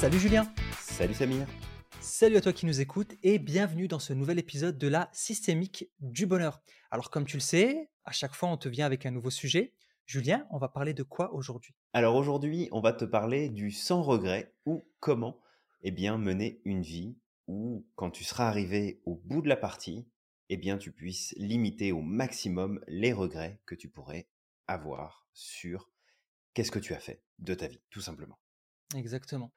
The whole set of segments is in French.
Salut Julien Salut Samir Salut à toi qui nous écoutes et bienvenue dans ce nouvel épisode de la systémique du bonheur. Alors comme tu le sais, à chaque fois on te vient avec un nouveau sujet. Julien, on va parler de quoi aujourd'hui? Alors aujourd'hui, on va te parler du sans regret ou comment eh bien, mener une vie où quand tu seras arrivé au bout de la partie, eh bien, tu puisses limiter au maximum les regrets que tu pourrais avoir sur qu'est-ce que tu as fait de ta vie, tout simplement. Exactement.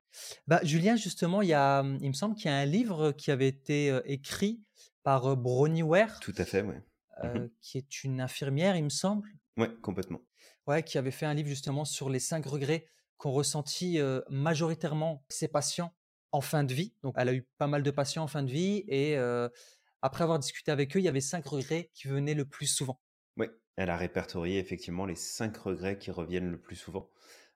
Bah, Julien, justement, il, y a, il me semble qu'il y a un livre qui avait été écrit par Bronnie Ware, Tout à fait, oui. euh, qui est une infirmière, il me semble, Ouais, complètement. ouais, qui avait fait un livre justement sur les cinq regrets qu'ont ressentis euh, majoritairement ses patients en fin de vie. Donc, elle a eu pas mal de patients en fin de vie et euh, après avoir discuté avec eux, il y avait cinq regrets qui venaient le plus souvent. Oui, elle a répertorié effectivement les cinq regrets qui reviennent le plus souvent.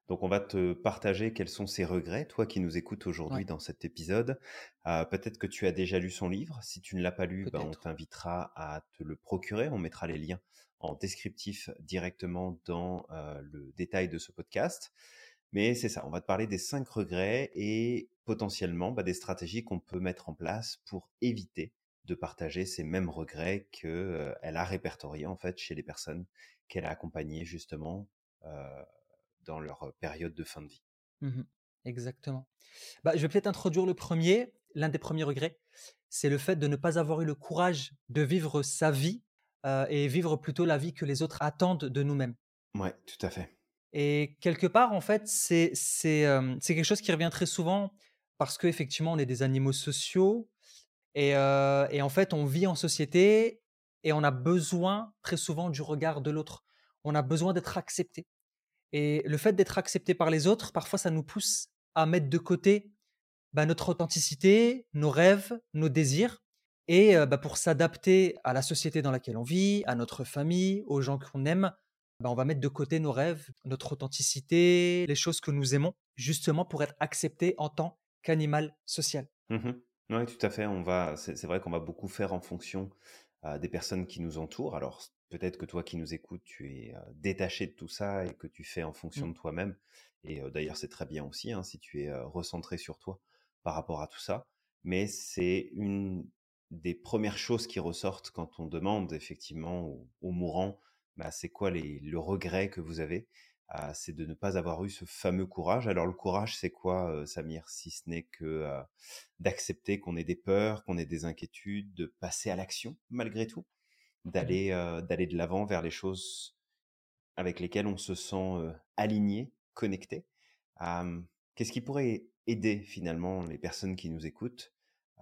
Donc on va te partager quels sont ces regrets, toi qui nous écoutes aujourd'hui Ouais, dans cet épisode. Euh, peut-être que tu as déjà lu son livre. Si tu ne l'as pas lu, ben, on t'invitera à te le procurer. On mettra les liens en descriptif directement dans euh, le détail de ce podcast. Mais c'est ça, on va te parler des cinq regrets et potentiellement bah, des stratégies qu'on peut mettre en place pour éviter de partager ces mêmes regrets qu'elle a répertoriés en fait chez les personnes qu'elle a accompagnées justement euh, dans leur période de fin de vie. Mhm. Exactement. Bah, je vais peut-être introduire le premier. L'un des premiers regrets, c'est le fait de ne pas avoir eu le courage de vivre sa vie euh, et vivre plutôt la vie que les autres attendent de nous-mêmes. Ouais, tout à fait. Et quelque part, en fait, c'est c'est euh, quelque chose qui revient très souvent parce qu'effectivement, on est des animaux sociaux et, euh, et en fait, on vit en société et on a besoin très souvent du regard de l'autre. On a besoin d'être accepté. Et le fait d'être accepté par les autres, parfois, ça nous pousse à mettre de côté bah, notre authenticité, nos rêves, nos désirs, et euh, bah, pour s'adapter à la société dans laquelle on vit, à notre famille, aux gens qu'on aime, bah, on va mettre de côté nos rêves, notre authenticité, les choses que nous aimons, justement pour être accepté en tant qu'animal social. Mhm. Ouais, tout à fait. On va, c'est vrai qu'on va beaucoup faire en fonction euh, des personnes qui nous entourent. Alors peut-être que toi qui nous écoutes, tu es détaché de tout ça et que tu fais en fonction Mm. de toi-même. Et d'ailleurs, c'est très bien aussi hein, si tu es recentré sur toi par rapport à tout ça. Mais c'est une des premières choses qui ressortent quand on demande effectivement aux, aux mourants, bah, c'est quoi les, le regret que vous avez? Ah, C'est de ne pas avoir eu ce fameux courage. Alors le courage, c'est quoi, euh, Samir, si ce n'est que euh, d'accepter qu'on ait des peurs, qu'on ait des inquiétudes, de passer à l'action malgré tout? D'aller euh, d'aller de l'avant vers les choses avec lesquelles on se sent euh, aligné, connecté. Euh, Qu'est-ce qui pourrait aider finalement les personnes qui nous écoutent?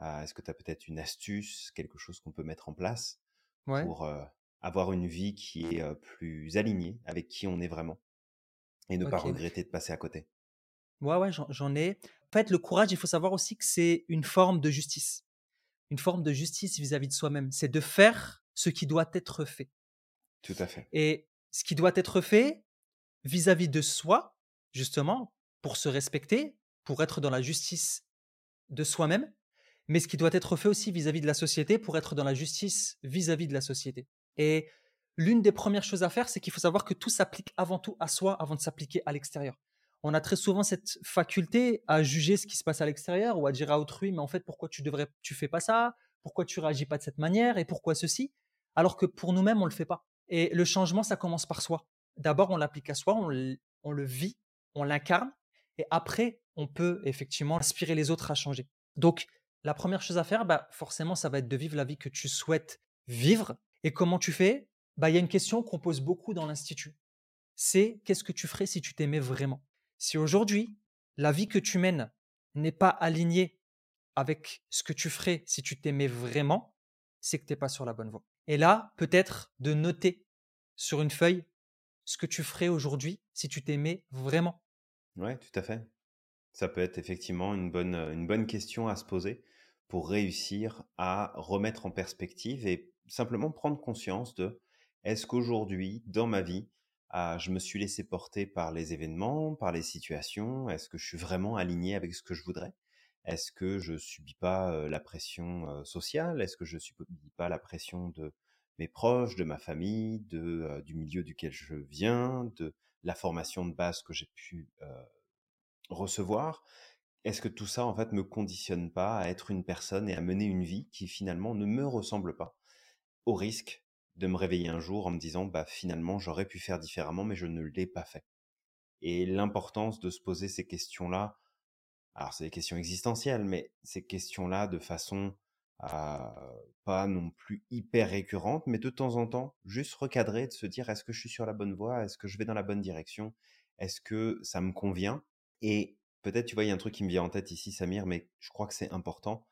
Est-ce que tu as peut-être une astuce, quelque chose qu'on peut mettre en place Ouais, pour avoir une vie qui est plus alignée avec qui on est vraiment et ne pas regretter de passer à côté? Ouais, ouais, j'en j'en ai. En fait, le courage, il faut savoir aussi que c'est une forme de justice. Une forme de justice vis-à-vis de soi-même. C'est de faire ce qui doit être fait. Tout à fait. Et ce qui doit être fait vis-à-vis de soi, justement, pour se respecter, pour être dans la justice de soi-même, mais ce qui doit être fait aussi vis-à-vis de la société pour être dans la justice vis-à-vis de la société. Et l'une des premières choses à faire, c'est qu'il faut savoir que tout s'applique avant tout à soi avant de s'appliquer à l'extérieur. On a très souvent cette faculté à juger ce qui se passe à l'extérieur ou à dire à autrui, mais en fait, pourquoi tu devrais, tu fais pas ça? Pourquoi tu réagis pas de cette manière? Et pourquoi ceci? Alors que pour nous-mêmes, on le fait pas. Et le changement, ça commence par soi. D'abord, on l'applique à soi, on le, on le vit, on l'incarne, et après, on peut effectivement inspirer les autres à changer. Donc, la première chose à faire, bah, forcément, ça va être de vivre la vie que tu souhaites vivre. Et comment tu fais? Bah, Il y a une question qu'on pose beaucoup dans l'Institut. C'est qu'est-ce que tu ferais si tu t'aimais vraiment? Si aujourd'hui, la vie que tu mènes n'est pas alignée avec ce que tu ferais si tu t'aimais vraiment, c'est que tu n'es pas sur la bonne voie. Et là, peut-être de noter sur une feuille ce que tu ferais aujourd'hui si tu t'aimais vraiment. Ouais, tout à fait. Ça peut être effectivement une bonne, euh, question à se poser pour réussir à remettre en perspective et simplement prendre conscience de est-ce qu'aujourd'hui, dans ma vie, ah, je me suis laissé porter par les événements, par les situations? Est-ce que je suis vraiment aligné avec ce que je voudrais? Est-ce que je subis pas la pression sociale? Est-ce que je subis pas la pression de mes proches, de ma famille, de, du milieu duquel je viens, de la formation de base que j'ai pu recevoir? Est-ce que tout ça, en fait, me conditionne pas à être une personne et à mener une vie qui finalement ne me ressemble pas, au risque de me réveiller un jour en me disant, bah finalement, j'aurais pu faire différemment, mais je ne l'ai pas fait. Et l'importance de se poser ces questions-là, alors c'est des questions existentielles, mais ces questions-là de façon pas non plus hyper récurrente, mais de temps en temps, juste recadrer, de se dire est-ce que je suis sur la bonne voie, est-ce que je vais dans la bonne direction, est-ce que ça me convient? Et peut-être, tu vois, il y a un truc qui me vient en tête ici, Samir, mais je crois que c'est important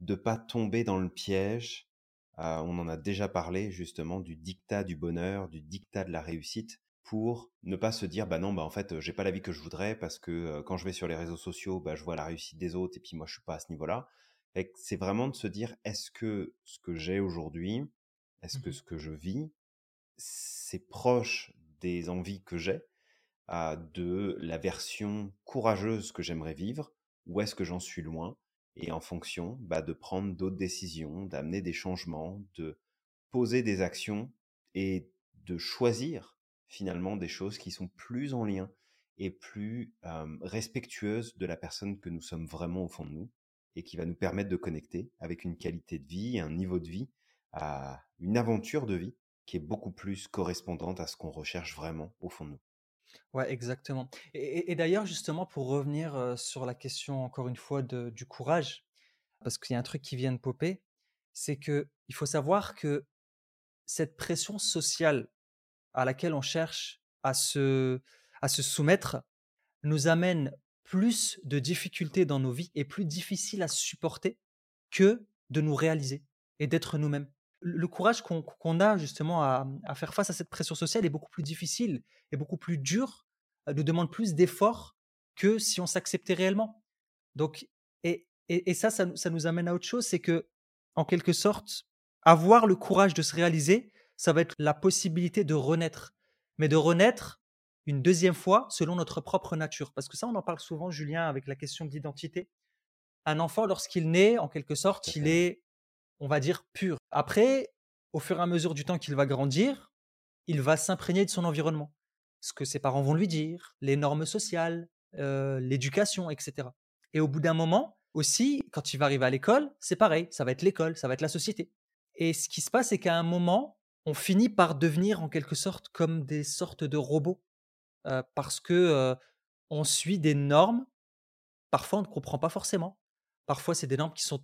de pas tomber dans le piège. on en a déjà parlé justement du dictat du bonheur, du dictat de la réussite, pour ne pas se dire bah non bah en fait j'ai pas la vie que je voudrais parce que quand je vais sur les réseaux sociaux bah je vois la réussite des autres et puis moi je suis pas à ce niveau-là. C'est vraiment de se dire, est-ce que ce que j'ai aujourd'hui, est-ce que Mmh ce que je vis, c'est proche des envies que j'ai, de la version courageuse que j'aimerais vivre, ou est-ce que j'en suis loin Et en fonction, bah, de prendre d'autres décisions, d'amener des changements, de poser des actions et de choisir finalement des choses qui sont plus en lien et plus respectueuses de la personne que nous sommes vraiment au fond de nous et qui va nous permettre de connecter avec une qualité de vie, un niveau de vie, une aventure de vie qui est beaucoup plus correspondante à ce qu'on recherche vraiment au fond de nous. Ouais, exactement. Et, d'ailleurs, justement, pour revenir sur la question, encore une fois, du courage, parce qu'il y a un truc qui vient de popper, c'est que il faut savoir que cette pression sociale à laquelle on cherche à se, soumettre nous amène plus de difficultés dans nos vies et plus difficile à supporter que de nous réaliser et d'être nous-mêmes. Le courage qu'on a justement à, faire face à cette pression sociale est beaucoup plus difficile et beaucoup plus dur, euh, nous demande plus d'efforts que si on s'acceptait réellement. Donc, et, ça, ça, nous amène à autre chose, c'est que, en quelque sorte, avoir le courage de se réaliser, ça va être la possibilité de renaître. Mais de renaître une deuxième fois selon notre propre nature. Parce que ça, on en parle souvent, Julien, avec la question d'identité. Un enfant, lorsqu'il naît, en quelque sorte, il est, on va dire, pur. Après, au fur et à mesure du temps qu'il va grandir, il va s'imprégner de son environnement. Ce que ses parents vont lui dire, les normes sociales, euh, l'éducation, etc. Et au bout d'un moment, aussi, quand il va arriver à l'école, c'est pareil, ça va être l'école, ça va être la société. Et ce qui se passe, c'est qu'à un moment, on finit par devenir en quelque sorte comme des sortes de robots parce que on suit des normes. Parfois, on ne comprend pas forcément. Parfois, c'est des normes qui sont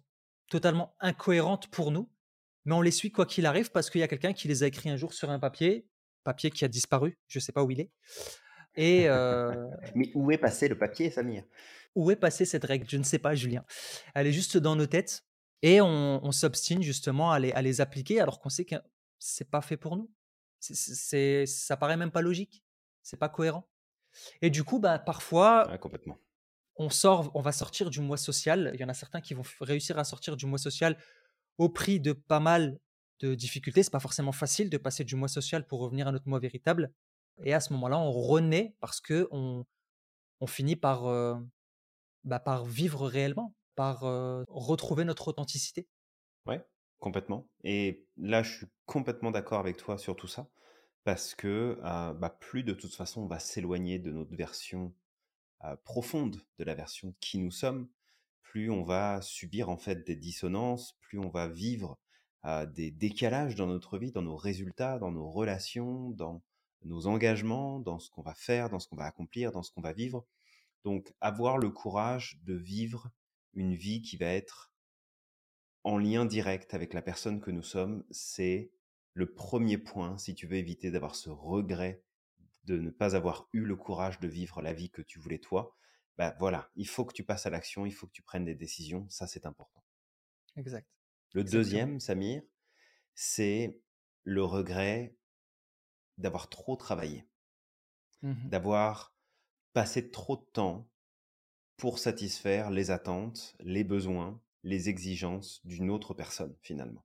totalement incohérentes pour nous, mais on les suit quoi qu'il arrive parce qu'il y a quelqu'un qui les a écrits un jour sur un papier, papier qui a disparu, je ne sais pas où il est. Et mais où est passé le papier, Samir? Où est passée cette règle? Je ne sais pas, Julien. Elle est juste dans nos têtes et on, s'obstine justement à les, à les appliquer alors qu'on sait que c'est pas fait pour nous. C'est, ça paraît même pas logique c'est pas cohérent. Et du coup, bah, parfois, complètement. on sort, on va sortir du mois social. Il y en a certains qui vont réussir à sortir du mois social au prix de pas mal de difficultés. C'est pas forcément facile de passer du mois social pour revenir à notre mois véritable. Et à ce moment-là, on renaît parce que on, on finit par, euh, bah, par vivre réellement, par euh, retrouver notre authenticité. Complètement. Et là, je suis complètement d'accord avec toi sur tout ça parce que bah, plus de toute façon on va s'éloigner de notre version profonde de la version qui nous sommes, plus on va subir en fait des dissonances, plus on va vivre des décalages dans notre vie, dans nos résultats, dans nos relations, dans nos engagements, dans ce qu'on va faire, dans ce qu'on va accomplir, dans ce qu'on va vivre. Donc avoir le courage de vivre une vie qui va être en lien direct avec la personne que nous sommes, c'est le premier point, si tu veux éviter d'avoir ce regret de ne pas avoir eu le courage de vivre la vie que tu voulais toi, bah voilà, il faut que tu passes à l'action, il faut que tu prennes des décisions, ça c'est important. Exact. Le deuxième, Samir, c'est le regret d'avoir trop travaillé, mmh d'avoir passé trop de temps pour satisfaire les attentes, les besoins, les exigences d'une autre personne finalement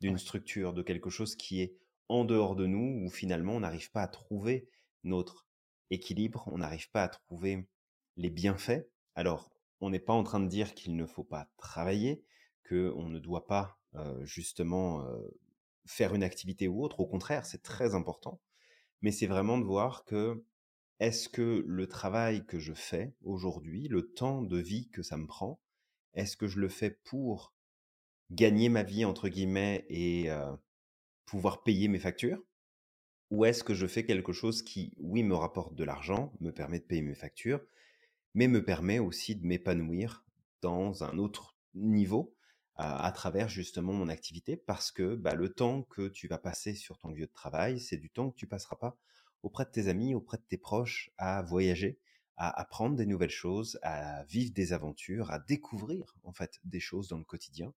d'une structure, de quelque chose qui est en dehors de nous, où finalement on n'arrive pas à trouver notre équilibre, on n'arrive pas à trouver les bienfaits. Alors, on n'est pas en train de dire qu'il ne faut pas travailler, qu'on ne doit pas justement faire une activité ou autre. Au contraire, c'est très important. Mais c'est vraiment de voir que est-ce que le travail que je fais aujourd'hui, le temps de vie que ça me prend, est-ce que je le fais pour gagner ma vie entre guillemets et pouvoir payer mes factures? Ou est-ce que je fais quelque chose qui, oui, me rapporte de l'argent, me permet de payer mes factures, mais me permet aussi de m'épanouir dans un autre niveau à, travers justement mon activité? Parce que bah, le temps que tu vas passer sur ton lieu de travail, c'est du temps que tu passeras pas auprès de tes amis, auprès de tes proches, à voyager, à apprendre des nouvelles choses, à vivre des aventures, à découvrir en fait des choses dans le quotidien.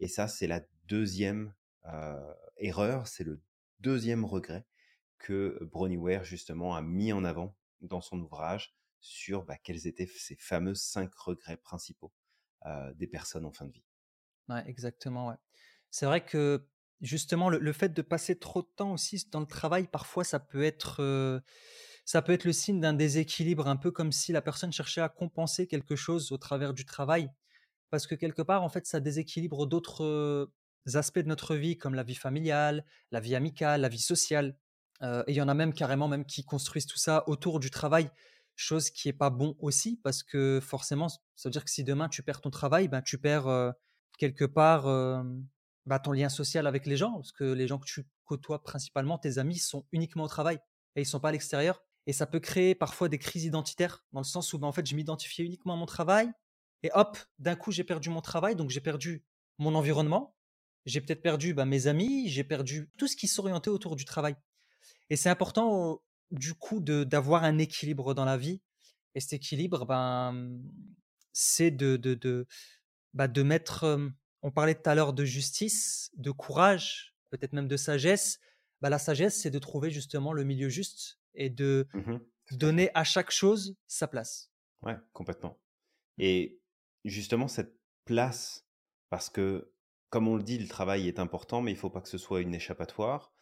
Et ça, c'est la deuxième euh, erreur, c'est le deuxième regret que Bronnie Ware justement a mis en avant dans son ouvrage sur bah, quels étaient ces fameux cinq regrets principaux euh, des personnes en fin de vie. Ouais, exactement. Ouais. C'est vrai que justement le, fait de passer trop de temps aussi dans le travail, parfois ça peut être euh, ça peut être le signe d'un déséquilibre, un peu comme si la personne cherchait à compenser quelque chose au travers du travail, parce que quelque part en fait ça déséquilibre d'autres aspects de notre vie comme la vie familiale, la vie amicale, la vie sociale. et il y en a même carrément même qui construisent tout ça autour du travail chose qui est pas bon aussi parce que forcément, ça veut dire que si demain tu perds ton travail, ben tu perds quelque part bah, ton lien social avec les gens parce que les gens que tu côtoies principalement, tes amis, sont uniquement au travail et ils sont pas à l'extérieur. Et ça peut créer parfois des crises identitaires dans le sens où ben, en fait je m'identifiais uniquement à mon travail et hop, d'un coup j'ai perdu mon travail, donc j'ai perdu mon environnement, j'ai peut-être perdu bah, mes amis, j'ai perdu tout ce qui s'orientait autour du travail. Et c'est important du coup d'avoir un équilibre dans la vie. Et cet équilibre, ben, c'est de, de, de, bah, de mettre, on parlait tout à l'heure de justice, de courage, peut-être même de sagesse. Bah, la sagesse, c'est de trouver justement le milieu juste et de mmh donner à chaque chose sa place. Ouais, complètement. Et justement, cette place, parce que, comme on le dit, le travail est important, mais il ne faut pas que ce soit une échappatoire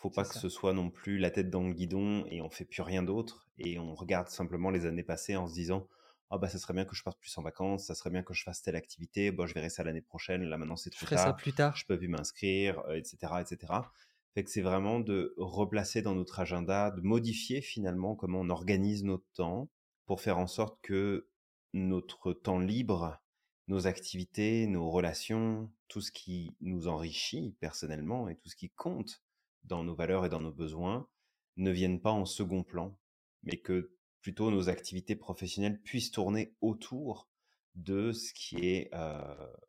faut pas que ce soit non plus la tête dans le guidon et on fait plus rien d'autre et on regarde simplement les années passées en se disant ah bah ça serait bien que je parte plus en vacances, ça serait bien que je fasse telle activité, bon je verrai ça l'année prochaine, là maintenant c'est trop je tard, ça plus tard, je peux plus m'inscrire, etc., euh, etc. Que c'est vraiment de replacer dans notre agenda, de modifier finalement comment on organise notre temps pour faire en sorte que notre temps libre, nos activités, nos relations, tout ce qui nous enrichit personnellement et tout ce qui compte dans nos valeurs et dans nos besoins ne viennent pas en second plan, mais que plutôt nos activités professionnelles puissent tourner autour de ce qui est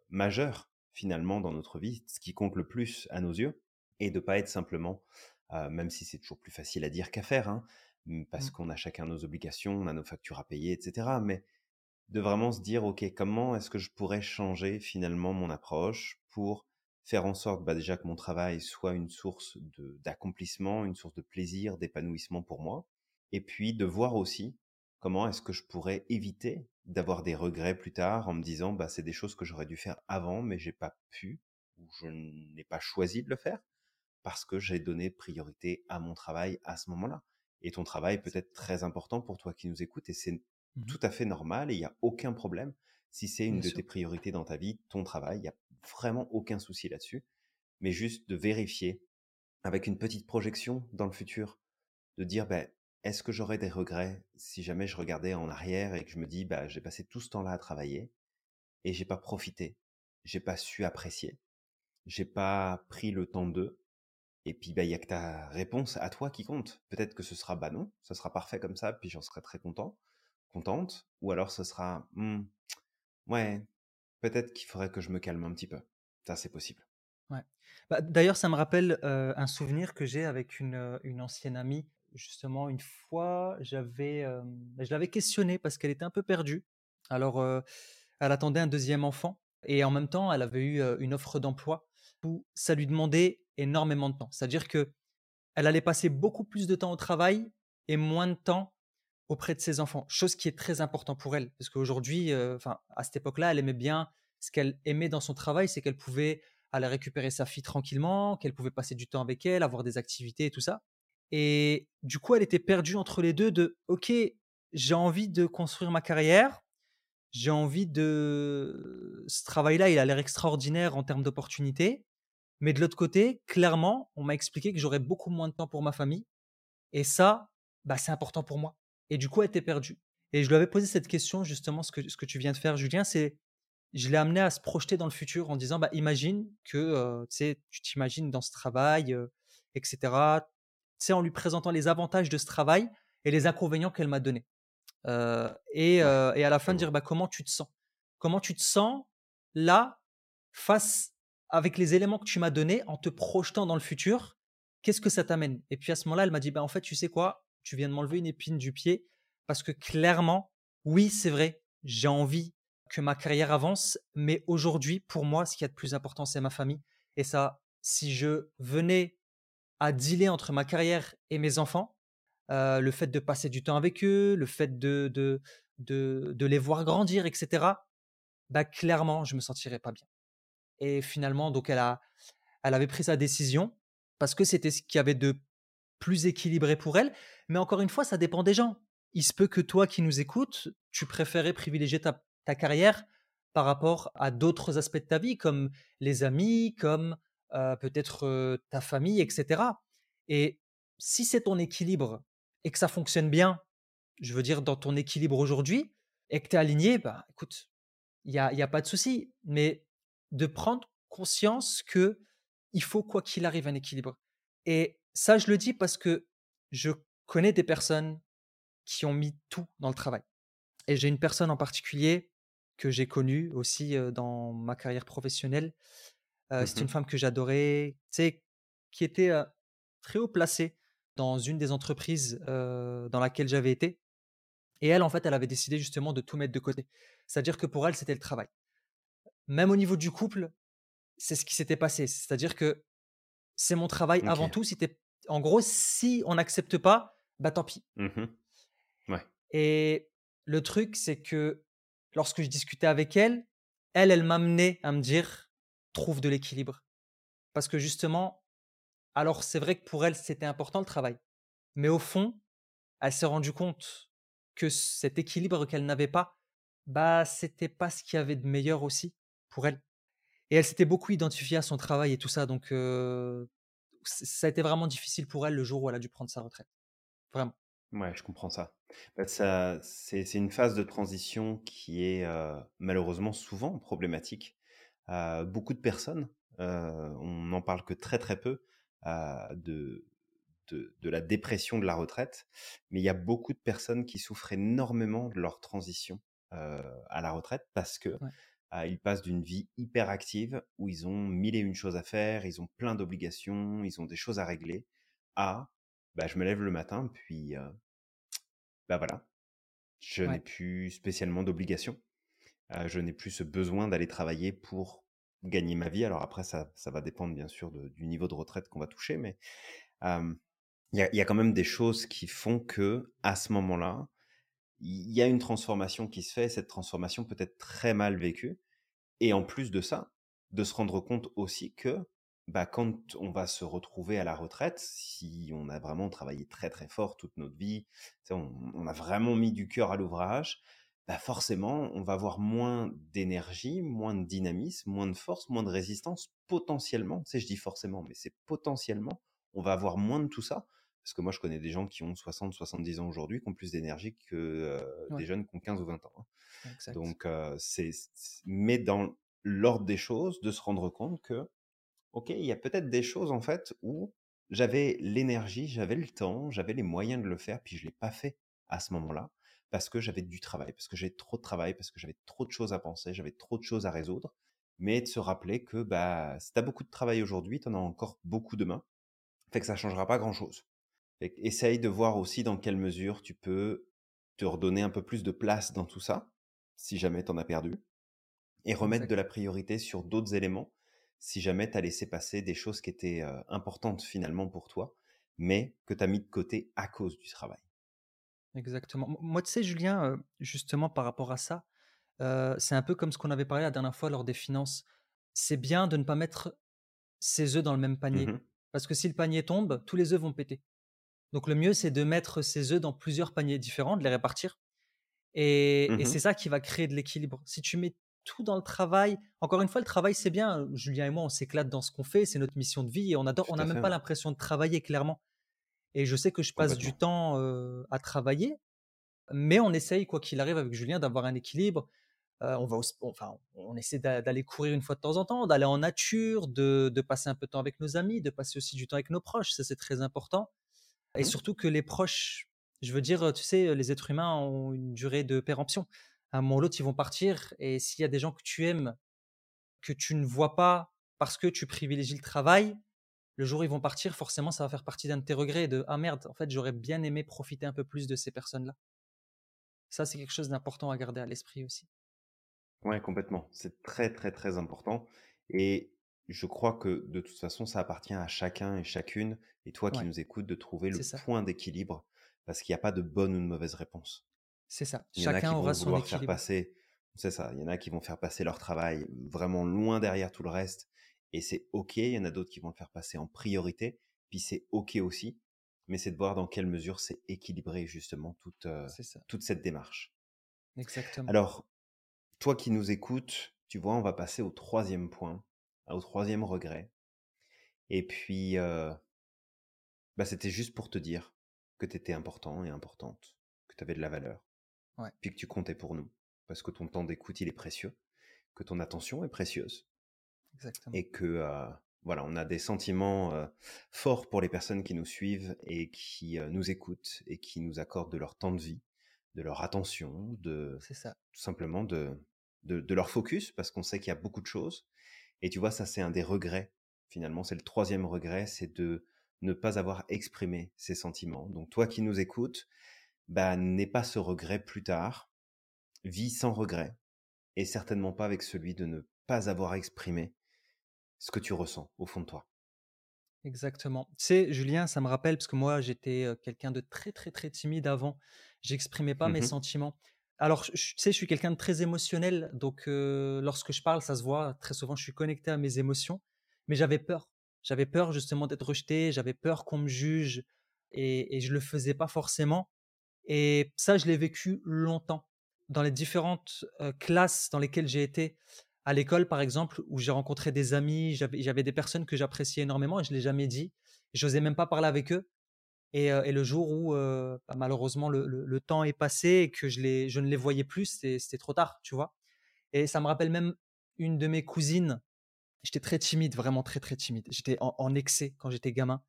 majeur finalement dans notre vie, ce qui compte le plus à nos yeux, et de pas être simplement, même si c'est toujours plus facile à dire qu'à faire, hein, parce mmh. qu'on a chacun nos obligations, on a nos factures à payer, etc. Mais de vraiment se dire, ok, comment est-ce que je pourrais changer finalement mon approche pour faire en sorte bah, déjà que mon travail soit une source d'accomplissement, une source de plaisir, d'épanouissement pour moi, et puis de voir aussi comment est-ce que je pourrais éviter d'avoir des regrets plus tard en me disant bah c'est des choses que j'aurais dû faire avant mais j'ai pas pu ou je n'ai pas choisi de le faire parce que j'ai donné priorité à mon travail à ce moment-là. Et ton travail peut être très important pour toi qui nous écoutes et c'est mmh tout à fait normal et il n'y a aucun problème si c'est une de tes priorités dans ta vie, ton travail, il n'y a vraiment aucun souci là-dessus. Mais juste de vérifier avec une petite projection dans le futur, de dire, ben, est-ce que j'aurais des regrets si jamais je regardais en arrière et que je me dis, bah, j'ai passé tout ce temps-là à travailler et j'ai pas profité, j'ai pas su apprécier, j'ai pas pris le temps d'eux. Et puis, bah, il y a que ta réponse à toi qui compte. Peut-être que ce sera, bah non, ça sera parfait comme ça, puis j'en serai très content, contente. Ou alors ce sera, «Mmh, Ouais, peut-être qu'il faudrait que je me calme un petit peu. Ça, c'est possible. Ouais. Bah, d'ailleurs, ça me rappelle un souvenir que j'ai avec une, une ancienne amie. Justement, une fois, j'avais, bah, je l'avais questionnée parce qu'elle était un peu perdue. Alors, elle attendait un deuxième enfant et en même temps, elle avait eu une offre d'emploi où ça lui demandait énormément de temps. C'est-à-dire que elle allait passer beaucoup plus de temps au travail et moins de temps auprès de ses enfants, chose qui est très important pour elle, parce qu'aujourd'hui, euh, à cette époque-là, elle aimait bien ce qu'elle aimait dans son travail, c'est qu'elle pouvait aller récupérer sa fille tranquillement, qu'elle pouvait passer du temps avec elle, avoir des activités et tout ça. Et du coup, elle était perdue entre les deux de OK, j'ai envie de construire ma carrière, j'ai envie de ce travail-là, il a l'air extraordinaire en termes d'opportunités, mais de l'autre côté, clairement, on m'a expliqué que j'aurais beaucoup moins de temps pour ma famille, et ça, bah, c'est important pour moi. Et du coup, elle était perdue. Et je lui avais posé cette question, justement, ce que, ce que tu viens de faire, Julien, c'est je l'ai amené à se projeter dans le futur en disant bah, imagine que euh, tu t'imagines dans ce travail, euh, etc. En lui présentant les avantages de ce travail et les inconvénients qu'elle m'a donnés. Euh, et, et, à la fin, de dire bah, comment tu te sens? Comment tu te sens là, face avec les éléments que tu m'as donnés, en te projetant dans le futur Qu'est-ce que ça t'amène? Et puis à ce moment-là, elle m'a dit bah, en fait, tu sais quoi? Tu viens de m'enlever une épine du pied parce que clairement, oui, c'est vrai, j'ai envie que ma carrière avance, mais aujourd'hui, pour moi, ce qui est de plus important, c'est ma famille. Et ça, si je venais à dealer entre ma carrière et mes enfants, euh, le fait de passer du temps avec eux, le fait de, de, de, les voir grandir, etc., bah, clairement, je me sentirais pas bien. Et finalement, donc, elle, a, elle avait pris sa décision parce que c'était ce qui avait de plus équilibré pour elle. Mais encore une fois, ça dépend des gens. Il se peut que toi qui nous écoutes, tu préférais privilégier ta, carrière par rapport à d'autres aspects de ta vie, comme les amis, comme peut-être ta famille, etc. Et si c'est ton équilibre et que ça fonctionne bien, je veux dire, dans ton équilibre aujourd'hui, et que tu es aligné, bah, écoute, il n'y a, y a pas de souci. Mais de prendre conscience que il faut, quoi qu'il arrive, un équilibre. Et ça, je le dis parce que je connais des personnes qui ont mis tout dans le travail. Et j'ai une personne en particulier que j'ai connue aussi dans ma carrière professionnelle. Mmh c'est une femme que j'adorais, qui était très haut placée dans une des entreprises dans laquelle j'avais été. Et elle, en fait, elle avait décidé justement de tout mettre de côté. C'est-à-dire que pour elle, c'était le travail. Même au niveau du couple, c'est ce qui s'était passé. C'est-à-dire que c'est mon travail avant tout. Si en gros, si on n'accepte pas, bah tant pis. Mmh ouais. Et le truc, c'est que lorsque je discutais avec elle, elle, elle m'amenait à me dire trouve de l'équilibre. Parce que justement, alors c'est vrai que pour elle, c'était important le travail. Mais au fond, elle s'est rendue compte que cet équilibre qu'elle n'avait pas, bah, c'était pas ce qu'il y avait de meilleur aussi pour elle. Et elle s'était beaucoup identifiée à son travail et tout ça. Donc, ça a été vraiment difficile pour elle le jour où elle a dû prendre sa retraite. Vraiment. Ouais, je comprends ça. Bah, ça c'est une phase de transition qui est, malheureusement souvent problématique. beaucoup de personnes, on n'en parle que très, très peu, de de de la dépression de la retraite, mais il y a beaucoup de personnes qui souffrent énormément de leur transition, à la retraite parce que, ils passent d'une vie hyper active où ils ont mille et une choses à faire, ils ont plein d'obligations, ils ont des choses à régler, à bah, je me lève le matin, puis bah voilà, je n'ai plus spécialement d'obligation. je n'ai plus ce besoin d'aller travailler pour gagner ma vie. Alors après, ça, ça va dépendre bien sûr du niveau de retraite qu'on va toucher, mais il y, a, y, a, quand même des choses qui font que à ce moment-là, il y a une transformation qui se fait. Cette transformation peut être très mal vécue. Et en plus de ça, de se rendre compte aussi que bah, quand on va se retrouver à la retraite, si on a vraiment travaillé très très fort toute notre vie, on, a vraiment mis du cœur à l'ouvrage, bah forcément, on va avoir moins d'énergie, moins de dynamisme, moins de force, moins de résistance, potentiellement. Tu sais, je dis forcément, mais c'est potentiellement, on va avoir moins de tout ça. Parce que moi, je connais des gens qui ont 60, 70 ans aujourd'hui, qui ont plus d'énergie que euh, des jeunes qui ont 15 ou 20 ans. Hein. Donc, euh, c'est, mais dans l'ordre des choses, de se rendre compte que ok, il y a peut-être des choses en fait où j'avais l'énergie, j'avais le temps, j'avais les moyens de le faire, puis je l'ai pas fait à ce moment-là parce que j'avais du travail, parce que j'avais trop de travail, parce que j'avais trop de choses à penser, j'avais trop de choses à résoudre. Mais de se rappeler que bah, si tu as beaucoup de travail aujourd'hui, tu en as encore beaucoup demain. Fait que ça changera pas grand-chose. Essaye de voir aussi dans quelle mesure tu peux te redonner un peu plus de place dans tout ça, si jamais tu en as perdu, et remettre de la priorité sur d'autres éléments si jamais tu as laissé passer des choses qui étaient importantes finalement pour toi, mais que tu as mis de côté à cause du travail. Exactement. Moi, tu sais, Julien, justement par rapport à ça, c'est un peu comme ce qu'on avait parlé la dernière fois lors des finances. C'est bien de ne pas mettre ses œufs dans le même panier. Mmh Parce que si le panier tombe, tous les œufs vont péter. Donc le mieux, c'est de mettre ses œufs dans plusieurs paniers différents, de les répartir. Et, et mmh c'est ça qui va créer de l'équilibre. Si tu mets tout dans le travail. Encore une fois, le travail, c'est bien. Julien et moi, on s'éclate dans ce qu'on fait. C'est notre mission de vie et on adore. on n'a même pas l'impression de travailler, clairement. Et je sais que je passe du temps à travailler, Mais on essaye, quoi qu'il arrive, avec Julien, d'avoir un équilibre. on va, enfin, on essaie d'aller courir une fois de temps en temps, d'aller en nature, de, de, passer un peu de temps avec nos amis, de passer aussi du temps avec nos proches. Ça, c'est très important. Et mmh. surtout que les proches, je veux dire, tu sais, les êtres humains ont une durée de péremption. À un moment ou l'autre, ils vont partir. Et s'il y a des gens que tu aimes, que tu ne vois pas parce que tu privilégies le travail, le jour où ils vont partir, forcément, ça va faire partie d'un de tes regrets de ah merde, en fait, j'aurais bien aimé profiter un peu plus de ces personnes-là. Ça, c'est quelque chose d'important à garder à l'esprit aussi. Ouais, complètement. C'est très, très, très important. Et je crois que de toute façon, ça appartient à chacun et chacune, et toi qui nous écoutes, de trouver le point d'équilibre, parce qu'il n'y a pas de bonne ou de mauvaise réponse. C'est ça. chacun aura son équilibre. Faire passer, c'est ça. Il y en a qui vont faire passer leur travail vraiment loin derrière tout le reste, et c'est ok. Il y en a d'autres qui vont le faire passer en priorité, puis c'est ok aussi. Mais c'est de voir dans quelle mesure c'est équilibré justement toute, euh, toute cette démarche. Exactement. Alors, toi qui nous écoutes, tu vois, on va passer au troisième point, au troisième regret. Et puis, euh, bah, c'était juste pour te dire que tu étais important et importante, que tu avais de la valeur, puis que tu comptais pour nous, parce que ton temps d'écoute, il est précieux, que ton attention est précieuse, et que euh, voilà, on a des sentiments euh, forts pour les personnes qui nous suivent et qui nous écoutent et qui nous accordent de leur temps de vie, de leur attention, de ça. tout simplement de, de leur focus, parce qu'on sait qu'il y a beaucoup de choses et tu vois, ça, c'est un des regrets. Finalement, c'est le troisième regret, c'est de ne pas avoir exprimé ses sentiments. Donc, toi qui nous écoutes, bah, n'aie pas ce regret plus tard. Vis sans regret. Et certainement pas avec celui de ne pas avoir exprimé ce que tu ressens au fond de toi. Exactement. Tu sais, Julien, ça me rappelle, parce que moi, j'étais quelqu'un de très, très, très timide avant. J'exprimais pas mes mmh sentiments. Alors, tu sais, je suis quelqu'un de très émotionnel, donc lorsque je parle, ça se voit. Très souvent, je suis connecté à mes émotions, mais j'avais peur. J'avais peur justement d'être rejeté, j'avais peur qu'on me juge, et, et je le faisais pas forcément. Et ça, je l'ai vécu longtemps dans les différentes classes dans lesquelles j'ai été. À l'école, par exemple, où j'ai rencontré des amis, j'avais des personnes que j'appréciais énormément et je l'ai jamais dit. J'osais même pas parler avec eux. Et, le jour où bah, malheureusement le, temps est passé et que je, ne les voyais plus, c'était trop tard, tu vois? Et ça me rappelle même une de mes cousines. J'étais très timide, vraiment très très timide. J'étais en, excès quand j'étais gamin.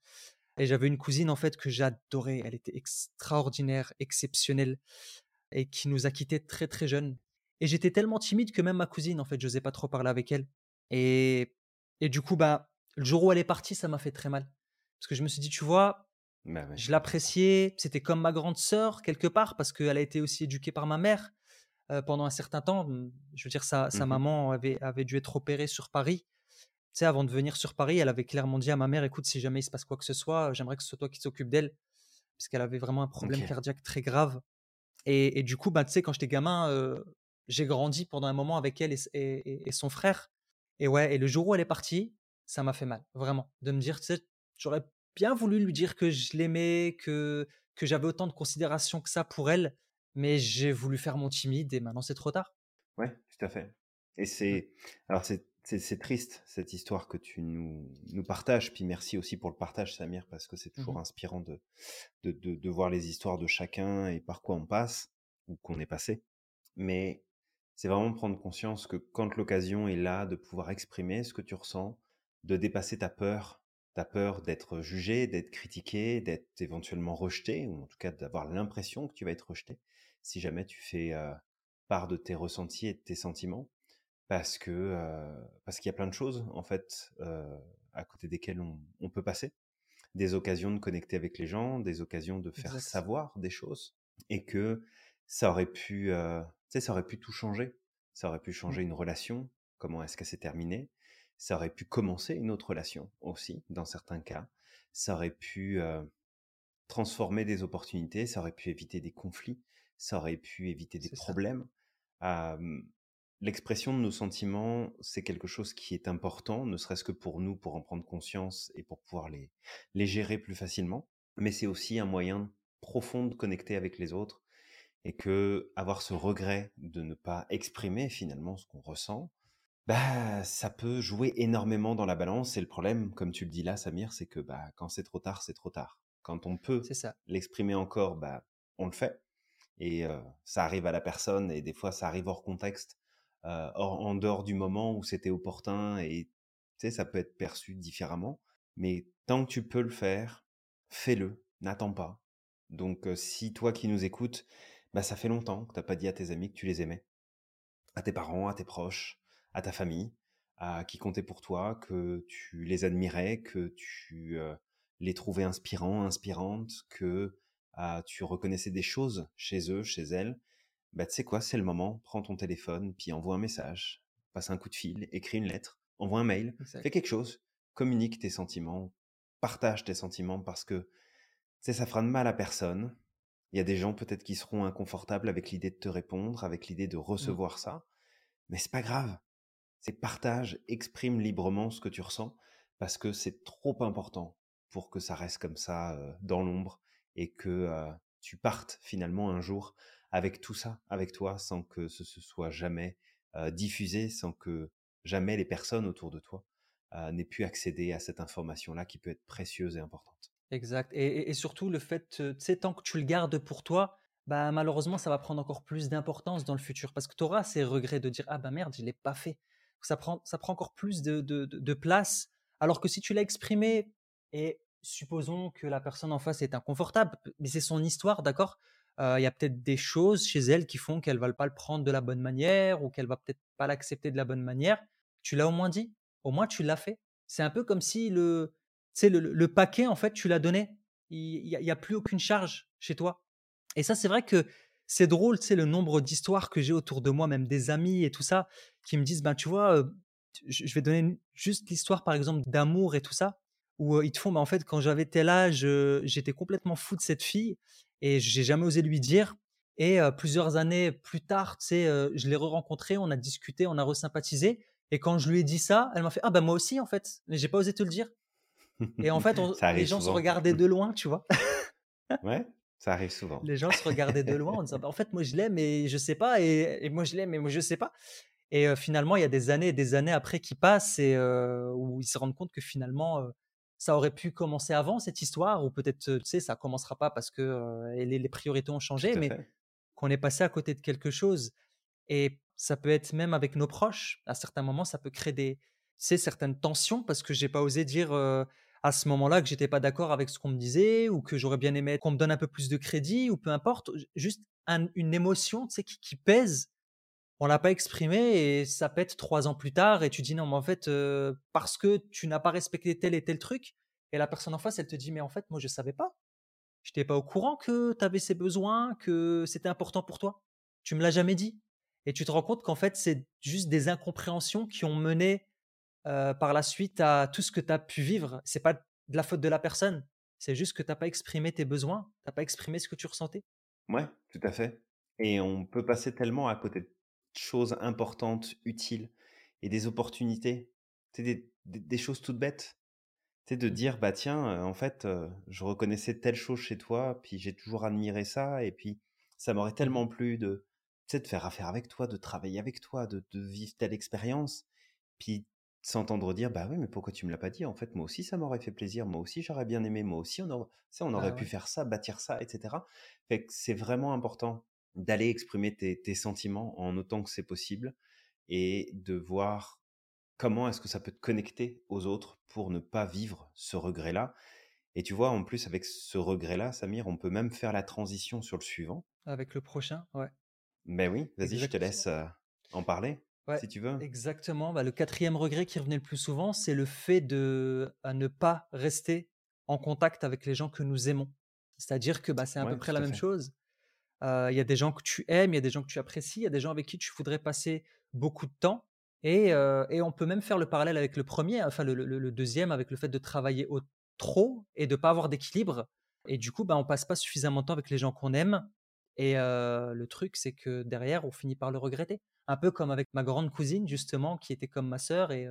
Et j'avais une cousine en fait que j'adorais. Elle était extraordinaire, exceptionnelle et qui nous a quittés très très jeunes. Et j'étais tellement timide que même ma cousine en fait, je n'osais pas trop parler avec elle. Et, et du coup, bah, le jour où elle est partie, ça m'a fait très mal. Parce que je me suis dit, tu vois, bah, je l'appréciais, c'était comme ma grande sœur quelque part parce qu'elle a été aussi éduquée par ma mère pendant un certain temps. Mmh, je veux dire, sa, sa mmh maman avait, avait dû être opérée sur Paris. Tu sais, avant de venir sur Paris, elle avait clairement dit à ma mère, écoute, si jamais il se passe quoi que ce soit, j'aimerais que ce soit toi qui t'occupes d'elle, parce qu'elle avait vraiment un problème cardiaque très grave. Et, et, du coup, bah, tu sais, quand j'étais gamin, j'ai grandi pendant un moment avec elle et, et, et, son frère. Et ouais, et le jour où elle est partie, ça m'a fait mal, vraiment, de me dire, tu sais, j'aurais bien voulu lui dire que je l'aimais, que, que j'avais autant de considération que ça pour elle, mais j'ai voulu faire mon timide et maintenant c'est trop tard. Ouais, tout à fait. Et mmh. c'est. Alors, c'est. C'est triste cette histoire que tu nous, nous partages, puis merci aussi pour le partage Samir, parce que c'est mmh toujours inspirant de, de, de, de, voir les histoires de chacun et par quoi on passe, ou qu'on est passé. Mais c'est vraiment prendre conscience que quand l'occasion est là de pouvoir exprimer ce que tu ressens, de dépasser ta peur tu peur d'être jugé, d'être critiqué, d'être éventuellement rejeté, ou en tout cas d'avoir l'impression que tu vas être rejeté, si jamais tu fais part de tes ressentis et de tes sentiments, parce que parce qu'il y a plein de choses en fait à côté desquelles on, peut passer, des occasions de connecter avec les gens, des occasions de faire savoir des choses, et que ça aurait pu, tu sais, ça aurait pu tout changer, ça aurait pu mmh. changer une relation, comment est-ce qu'elle s'est terminée, ça aurait pu commencer une autre relation aussi, dans certains cas. Ça aurait pu transformer des opportunités, ça aurait pu éviter des conflits, ça aurait pu éviter des problèmes. L'expression de nos sentiments, c'est quelque chose qui est important, ne serait-ce que pour nous, pour en prendre conscience et pour pouvoir les, les gérer plus facilement. Mais c'est aussi un moyen profond de connecter avec les autres et que avoir ce regret de ne pas exprimer finalement ce qu'on ressent, bah, ça peut jouer énormément dans la balance et le problème, comme tu le dis là, Samir, c'est que bah, quand c'est trop tard, c'est trop tard. Quand on peut l'exprimer encore, bah, on le fait. et ça arrive à la personne et des fois ça arrive hors contexte, en dehors du moment où c'était opportun et tu sais, ça peut être perçu différemment. Mais tant que tu peux le faire, fais-le, n'attends pas. Donc si toi qui nous écoutes, bah, ça fait longtemps que tu n'as pas dit à tes amis que tu les aimais, à tes parents, à tes proches, à ta famille, à qui comptait pour toi, que tu les admirais, que tu les trouvais inspirants, inspirantes, que ah, tu reconnaissais des choses chez eux, chez elles, bah, tu sais quoi, c'est le moment, prends ton téléphone, puis envoie un message, passe un coup de fil, écris une lettre, envoie un mail, fais quelque chose, communique tes sentiments, partage tes sentiments parce que ça fera de mal à personne. Il y a des gens peut-être qui seront inconfortables avec l'idée de te répondre, avec l'idée de mmh. recevoir ça, mais c'est pas grave. C'est partage, exprime librement ce que tu ressens parce que c'est trop important pour que ça reste comme ça dans l'ombre et que tu partes finalement un jour avec tout ça avec toi sans que ce se soit jamais diffusé, sans que jamais les personnes autour de toi n'aient pu accéder à cette information-là qui peut être précieuse et importante. Exact. Et, surtout le fait, tu sais, tant que tu le gardes pour toi, bah malheureusement, ça va prendre encore plus d'importance dans le futur parce que tu auras ces regrets de dire ah bah merde, je l'ai pas fait. Ça prend, ça prend encore plus de, de place. Alors que si tu l'as exprimé et supposons que la personne en face est inconfortable, mais c'est son histoire, d'accord Il y a peut-être des choses chez elle qui font qu'elle va pas le prendre de la bonne manière ou qu'elle va peut-être pas l'accepter de la bonne manière. Tu l'as au moins dit, au moins tu l'as fait. C'est un peu comme si le, le, le paquet, en fait, tu l'as donné. Il n'y a, plus aucune charge chez toi. Et ça, c'est vrai que c'est drôle, tu sais, le nombre d'histoires que j'ai autour de moi, même des amis et tout ça, qui me disent, ben, tu vois, je vais donner juste l'histoire, par exemple, d'amour et tout ça où ils te font, mais en fait, quand j'avais tel âge, j'étais complètement fou de cette fille et j'ai jamais osé lui dire. Et plusieurs années plus tard, tu sais, je l'ai re-rencontrée, on a discuté, on a resympathisé. Et quand je lui ai dit ça, elle m'a fait Ah, ben moi aussi, en fait, mais j'ai pas osé te le dire. Et en fait, les gens se regardaient de loin, tu vois. ouais, ça arrive souvent. Les gens se regardaient de loin en disant bah, En fait, moi je l'aime, mais je sais pas. Et, et moi je l'aime, mais moi je sais pas. Et finalement, il y a des années et des années après qui passent et où ils se rendent compte que finalement, ça aurait pu commencer avant cette histoire, ou peut-être, tu sais, ça commencera pas parce que les, priorités ont changé, mais qu'on est passé à côté de quelque chose. Et ça peut être même avec nos proches. À certains moments, ça peut créer des, tu certaines tensions parce que j'ai pas osé dire à ce moment-là que j'étais pas d'accord avec ce qu'on me disait ou que j'aurais bien aimé qu'on me donne un peu plus de crédit ou peu importe. Juste une émotion, tu sais, qui, pèse. On l'a pas exprimé et ça pète trois ans plus tard et tu dis non mais en fait parce que tu n'as pas respecté tel et tel truc et la personne en face elle te dit mais en fait moi je savais pas. Je n'étais pas au courant que tu avais ces besoins que c'était important pour toi. Tu me l'as jamais dit. Et tu te rends compte qu'en fait c'est juste des incompréhensions qui ont mené par la suite à tout ce que tu as pu vivre c'est pas de la faute de la personne c'est juste que tu n'as pas exprimé tes besoins tu n'as pas exprimé ce que tu ressentais? Ouais tout à fait et on peut passer tellement à côté de choses importantes, utiles et des opportunités. C'est des, des, choses toutes bêtes. C'est de mmh. dire, bah tiens, en fait, je reconnaissais telle chose chez toi, puis j'ai toujours admiré ça, et puis ça m'aurait mmh tellement plu de, de faire affaire avec toi, de travailler avec toi, de, de vivre telle expérience, puis s'entendre dire, bah oui, mais pourquoi tu me l'as pas dit? En fait, moi aussi, ça m'aurait fait plaisir, moi aussi, j'aurais bien aimé, moi aussi, on, aurait, on bah aurait pu faire ça, bâtir ça, etc. Fait que c'est vraiment important d'aller exprimer tes, sentiments en autant que c'est possible et de voir comment est-ce que ça peut te connecter aux autres pour ne pas vivre ce regret-là. Et tu vois, en plus, avec ce regret-là, Samir, on peut même faire la transition sur le suivant. Avec le prochain, ouais. Ben oui, vas-y, je te laisse euh, en parler, si tu veux. Exactement. Bah, le quatrième regret qui revenait le plus souvent, c'est le fait de ne pas rester en contact avec les gens que nous aimons. C'est-à-dire que bah, c'est à peu près la même chose il y a des gens que tu aimes, il y a des gens que tu apprécies, il y a des gens avec qui tu voudrais passer beaucoup de temps. Et, et on peut même faire le parallèle avec le premier, enfin le, deuxième, avec le fait de travailler au trop et de pas avoir d'équilibre. Et du coup, bah, on passe pas suffisamment de temps avec les gens qu'on aime. Et le truc, c'est que derrière, on finit par le regretter. Un peu comme avec ma grande cousine, justement, qui était comme ma sœur. Et,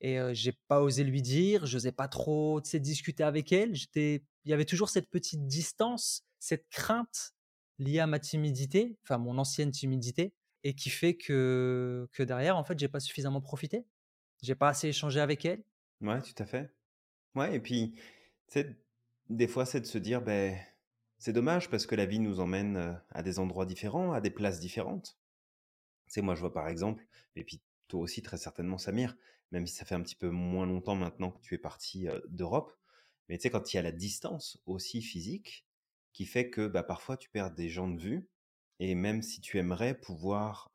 et j'ai pas osé lui dire, je n'osais pas trop discuter avec elle. Il y avait toujours cette petite distance, cette crainte lié à ma timidité, enfin mon ancienne timidité, et qui fait que, que derrière, en fait, j'ai pas suffisamment profité. J'ai pas assez échangé avec elle. Ouais, tout à fait. Ouais, et puis, sais, des fois, c'est de se dire, ben, c'est dommage parce que la vie nous emmène à des endroits différents, à des places différentes. Sais, moi, je vois par exemple, et puis toi aussi très certainement, Samir, même si ça fait un petit peu moins longtemps maintenant que tu es parti d'Europe, mais tu sais, quand il y a la distance aussi physique, qui fait que bah, parfois tu perds des gens de vue, et même si tu aimerais pouvoir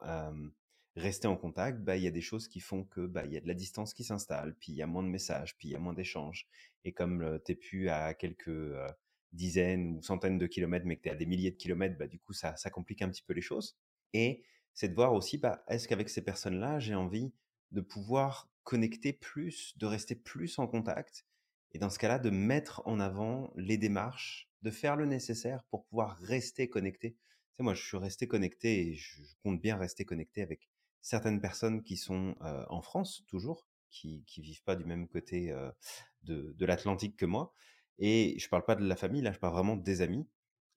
rester en contact, bah, il y a des choses qui font que bah, y a de la distance qui s'installe, puis il y a moins de messages, puis il y a moins d'échanges. Et comme tu n'es plus à quelques dizaines ou centaines de kilomètres, mais que tu es à des milliers de kilomètres, bah, du coup, ça, ça complique un petit peu les choses. Et c'est de voir aussi, bah, est-ce qu'avec ces personnes-là, j'ai envie de pouvoir connecter plus, de rester plus en contact, et dans ce cas-là, de mettre en avant les démarches, de faire le nécessaire pour pouvoir rester connecté? Tu sais, moi, je suis resté connecté et je compte bien rester connecté avec certaines personnes qui sont en France toujours, qui qui vivent pas du même côté de, de l'Atlantique que moi. Et je parle pas de la famille, là, je parle vraiment des amis.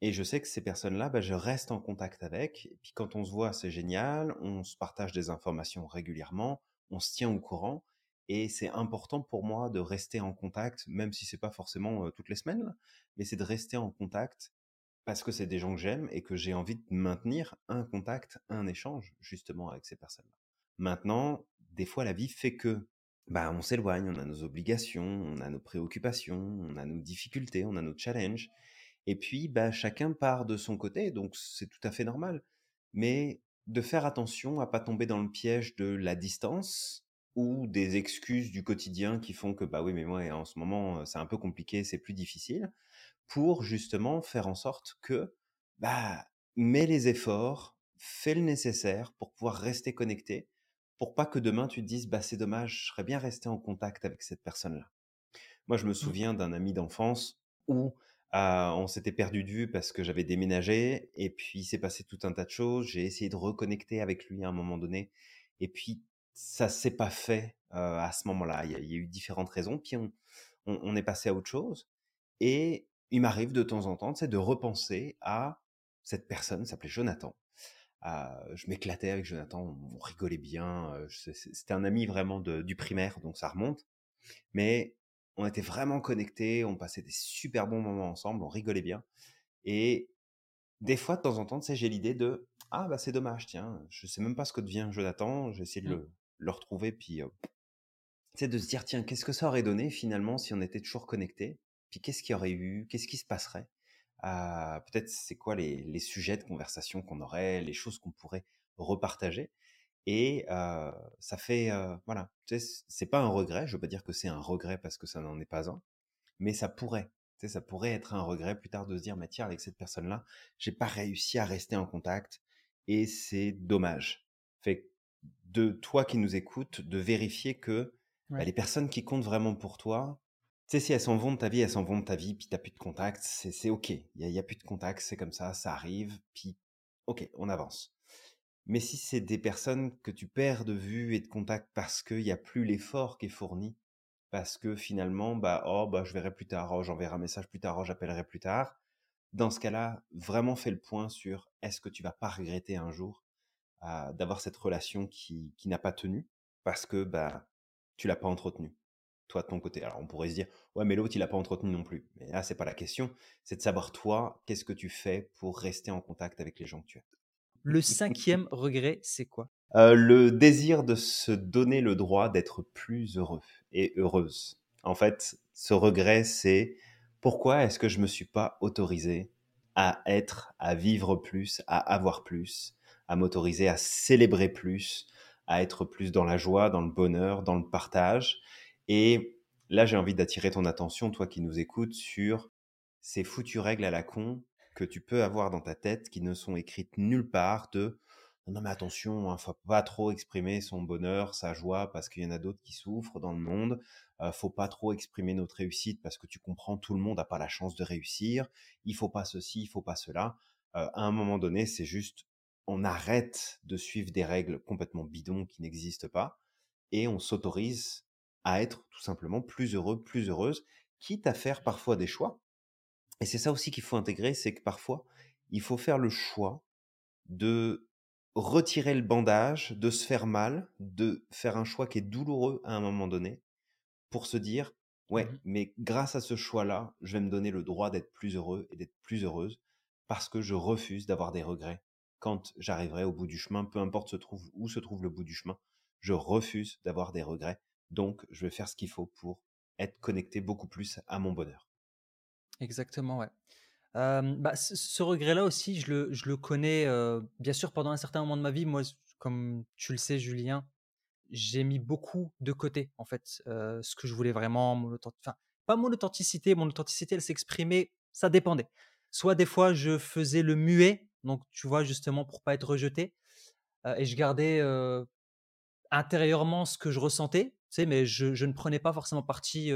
Et je sais que ces personnes-là, bah, je reste en contact avec. Et puis quand on se voit, c'est génial. On se partage des informations régulièrement. On se tient au courant. Et c'est important pour moi de rester en contact, même si c'est pas forcément toutes les semaines, mais c'est de rester en contact parce que c'est des gens que j'aime et que j'ai envie de maintenir un contact, un échange justement avec ces personnes-là. Maintenant, des fois, la vie fait que bah, on s'éloigne, on a nos obligations, on a nos préoccupations, on a nos difficultés, on a nos challenges. Et puis, bah, chacun part de son côté, donc c'est tout à fait normal. Mais de faire attention à pas tomber dans le piège de la distance ou des excuses du quotidien qui font que, bah oui, mais moi, en ce moment, c'est un peu compliqué, c'est plus difficile pour justement faire en sorte que, bah, mets les efforts, fais le nécessaire pour pouvoir rester connecté, pour pas que demain tu te dises, bah, c'est dommage, je serais bien resté en contact avec cette personne-là. Moi, je me mmh. souviens d'un ami d'enfance où on s'était perdu de vue parce que j'avais déménagé et puis s'est passé tout un tas de choses. J'ai essayé de reconnecter avec lui à un moment donné et puis ça s'est pas fait à ce moment-là. Il y, a eu différentes raisons. Puis on, on est passé à autre chose et il m'arrive de temps en temps de repenser à cette personne, s'appelait Jonathan. je m'éclatais avec Jonathan, on rigolait bien. C'était un ami vraiment du primaire, donc ça remonte. Mais on était vraiment connectés, on passait des super bons moments ensemble, on rigolait bien. Et des fois, de temps en temps, tu sais, j'ai l'idée de ah bah c'est dommage, tiens, je sais même pas ce que devient Jonathan, j'ai essayé de mmh. le, retrouver, puis c'est de se dire tiens, qu'est-ce que ça aurait donné finalement si on était toujours connectés? Puis qu'est-ce qu'il y aurait eu? Qu'est-ce qui se passerait? Peut-être c'est quoi les, sujets de conversation qu'on aurait, les choses qu'on pourrait repartager? Et ça fait, voilà, tu sais, c'est pas un regret. Je veux pas dire que c'est un regret parce que ça n'en est pas un, mais ça pourrait. Tu sais, ça pourrait être un regret plus tard de se dire, mais tiens, avec cette personne-là, j'ai pas réussi à rester en contact et c'est dommage. Fait de toi qui nous écoutes, de vérifier que bah, les personnes qui comptent vraiment pour toi, sais, si elles s'en vont de ta vie, elles s'en vont de ta vie, puis t'as plus de contact, c'est OK. Il n'y a, plus de contact, c'est comme ça, ça arrive, puis OK, on avance. Mais si c'est des personnes que tu perds de vue et de contact parce qu'il n'y a plus l'effort qui est fourni, parce que finalement, bah, oh, bah, je verrai plus tard, oh, j'enverrai un message plus tard, oh, j'appellerai plus tard. Dans ce cas-là, vraiment fais le point sur est-ce que tu vas pas regretter un jour euh, d'avoir cette relation qui, n'a pas tenu parce que bah, tu l'as pas entretenue toi de ton côté. Alors on pourrait se dire, ouais, mais l'autre, il n'a pas entretenu non plus. Mais là, c'est pas la question. C'est de savoir, toi, qu'est-ce que tu fais pour rester en contact avec les gens que tu aimes? Le cinquième regret, c'est quoi? Euh, Le désir de se donner le droit d'être plus heureux et heureuse. En fait, ce regret, c'est pourquoi est-ce que je me suis pas autorisé à être, à vivre plus, à avoir plus, à m'autoriser à célébrer plus, à être plus dans la joie, dans le bonheur, dans le partage? Et là, j'ai envie d'attirer ton attention, toi qui nous écoutes, sur ces foutues règles à la con que tu peux avoir dans ta tête qui ne sont écrites nulle part de non mais attention, ne hein, faut pas trop exprimer son bonheur, sa joie parce qu'il y en a d'autres qui souffrent dans le monde. Euh, faut pas trop exprimer notre réussite parce que tu comprends, tout le monde n'a pas la chance de réussir. Il faut pas ceci, il faut pas cela. Euh, à un moment donné, c'est juste, on arrête de suivre des règles complètement bidons qui n'existent pas et on s'autorise à être tout simplement plus heureux, plus heureuse, quitte à faire parfois des choix. Et c'est ça aussi qu'il faut intégrer, c'est que parfois, il faut faire le choix de retirer le bandage, de se faire mal, de faire un choix qui est douloureux à un moment donné, pour se dire, Ouais, Mmh mais grâce à ce choix-là, je vais me donner le droit d'être plus heureux et d'être plus heureuse parce que je refuse d'avoir des regrets quand j'arriverai au bout du chemin, peu importe se trouve, où se trouve le bout du chemin. Je refuse d'avoir des regrets. Donc, je vais faire ce qu'il faut pour être connecté beaucoup plus à mon bonheur. Exactement, ouais. Bah, ce regret-là aussi, je le je le connais, bien sûr pendant un certain moment de ma vie. Moi, comme tu le sais Julien, j'ai mis beaucoup de côté en fait, ce que je voulais vraiment, mon enfin, pas mon authenticité, mon authenticité elle s'exprimait ça dépendait. Soit des fois je faisais le muet, donc tu vois justement pour pas être rejeté, et je gardais, intérieurement ce que je ressentais, tu sais? Mais je je ne prenais pas forcément parti,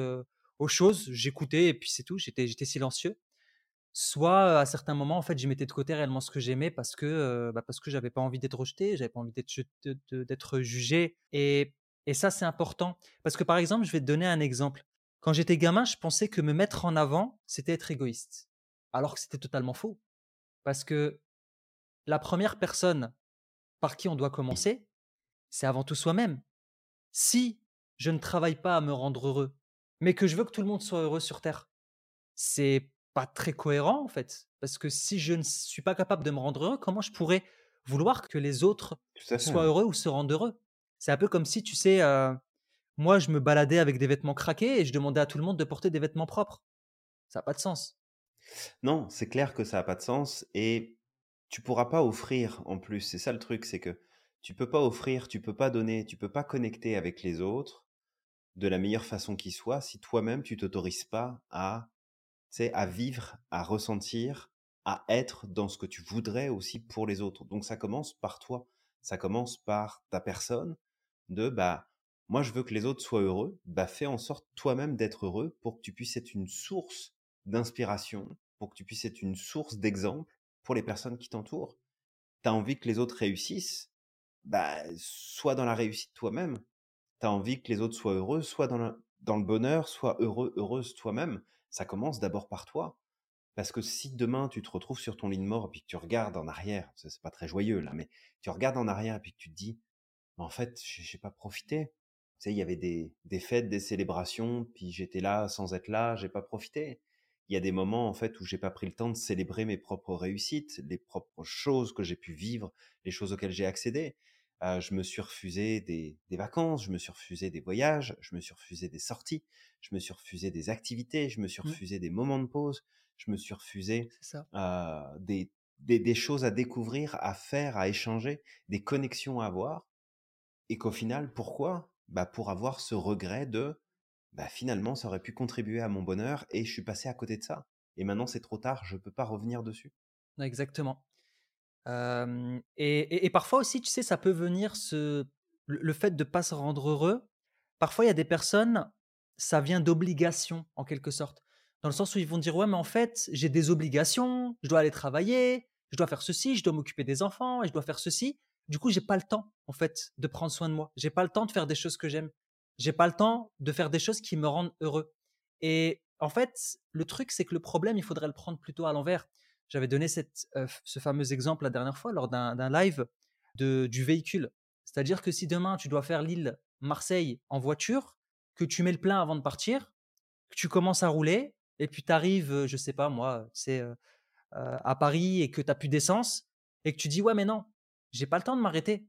aux choses. J'écoutais et puis c'est tout, j'étais j'étais silencieux. Soit, à certains moments, en fait, je mettais de côté réellement ce que j'aimais parce que, heu, bah, parce que j'avais pas envie d'être rejeté, j'avais pas envie d'être d'être jugé et et ça, c'est important. Parce que, par exemple, je vais te donner un exemple. Quand j'étais gamin, je pensais que me mettre en avant, c'était être égoïste. Alors que c'était totalement faux. Parce que la première personne par qui on doit commencer, c'est avant tout soi-même. Si je ne travaille pas à me rendre heureux, mais que je veux que tout le monde soit heureux sur terre, c'est pas très cohérent en fait. Parce que si je ne suis pas capable de me rendre heureux, comment je pourrais vouloir que les autres fait, soient heureux ou se rendent heureux? C'est un peu comme si, tu sais, heu, moi je me baladais avec des vêtements craqués et je demandais à tout le monde de porter des vêtements propres. Ça a pas de sens. Non, c'est clair que ça a pas de sens et tu pourras pas offrir en plus. C'est ça le truc, c'est que tu peux pas offrir, tu peux pas donner, tu peux pas connecter avec les autres de la meilleure façon qui soit si toi-même tu t'autorises pas à, à vivre, à ressentir, à être dans ce que tu voudrais aussi pour les autres. Donc ça commence par toi. Ça commence par ta personne de bah moi je veux que les autres soient heureux, bah fais en sorte toi-même d'être heureux pour que tu puisses être une source d'inspiration, pour que tu puisses être une source d'exemple pour les personnes qui t'entourent. Tu as envie que les autres réussissent, bah sois dans la réussite toi-même. Tu as envie que les autres soient heureux, soit dans le, bonheur, sois heureux, heureuse toi-même. Ça commence d'abord par toi. Parce que si demain tu te retrouves sur ton lit de mort et puis que tu regardes en arrière, c'est pas très joyeux là, mais tu regardes en arrière et puis que tu te dis, en fait, j'ai pas profité. Il y avait des, des fêtes, des célébrations, puis j'étais là sans être là, j'ai pas profité. Il y a des moments en fait où j'ai pas pris le temps de célébrer mes propres réussites, les propres choses que j'ai pu vivre, les choses auxquelles j'ai accédé. Euh, je me suis refusé des, des vacances, je me suis refusé des voyages, je me suis refusé des sorties, je me suis refusé des activités, je me suis Mmh, refusé des moments de pause, je me suis refusé euh, des, des, des choses à découvrir, à faire, à échanger, des connexions à avoir. Et qu'au final, pourquoi? Bah Pour avoir ce regret de bah finalement, ça aurait pu contribuer à mon bonheur et je suis passé à côté de ça. Et maintenant, c'est trop tard, je peux pas revenir dessus. Exactement. Et parfois aussi, tu sais, ça peut venir se le fait de pas se rendre heureux, parfois il y a des personnes, ça vient d'obligation en quelque sorte. Dans le sens où ils vont dire: «Ouais, mais en fait, j'ai des obligations, je dois aller travailler, je dois faire ceci, je dois m'occuper des enfants et je dois faire ceci. Du coup, j'ai pas le temps, en fait, de prendre soin de moi. J'ai pas le temps de faire des choses que j'aime. J'ai pas le temps de faire des choses qui me rendent heureux» et en fait, le truc, c'est que le problème, il faudrait le prendre plutôt à l'envers. J'avais donné heu, ce fameux exemple la dernière fois lors d'un live de du véhicule. C'est-à-dire que si demain tu dois faire Lille-Marseille en voiture, que tu mets le plein avant de partir, que tu commences à rouler et puis tu arrives, heu, je sais pas moi, heu heu, à Paris et que tu as plus d'essence et que tu dis: «Ouais, mais non, j'ai pas le temps de m'arrêter.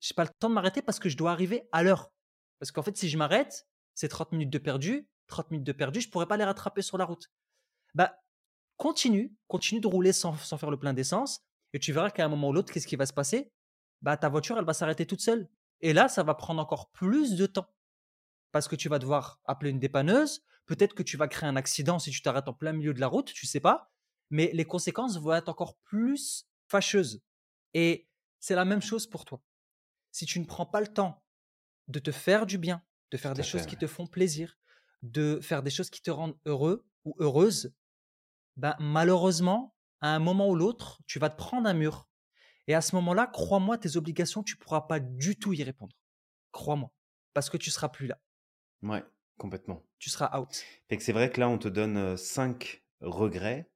J'ai pas le temps de m'arrêter parce que je dois arriver à l'heure». Parce qu'en fait, si je m'arrête, c'est 30 minutes de perdu, 30 minutes de perdu, je pourrais pas les rattraper sur la route. Bah, Continue, continue de rouler sans sans faire le plein d'essence et tu verras qu'à un moment ou l'autre, qu'est-ce qui va se passer? Bah, ta voiture, elle va s'arrêter toute seule et là, ça va prendre encore plus de temps parce que tu vas devoir appeler une dépanneuse, peut-être que tu vas créer un accident si tu t'arrêtes en plein milieu de la route, tu sais pas, mais les conséquences vont être encore plus fâcheuses et c'est la même chose pour toi. Si tu ne prends pas le temps de te faire du bien, de faire Tout des fait, choses qui ouais. te font plaisir, de faire des choses qui te rendent heureux ou heureuse, bah, malheureusement, à un moment ou l'autre, tu vas te prendre un mur. Et à ce moment-là, crois-moi, tes obligations, tu pourras pas du tout y répondre. Crois-moi. Parce que tu seras plus là. Ouais, complètement. Tu seras out. Fait que c'est vrai que là, on te donne cinq regrets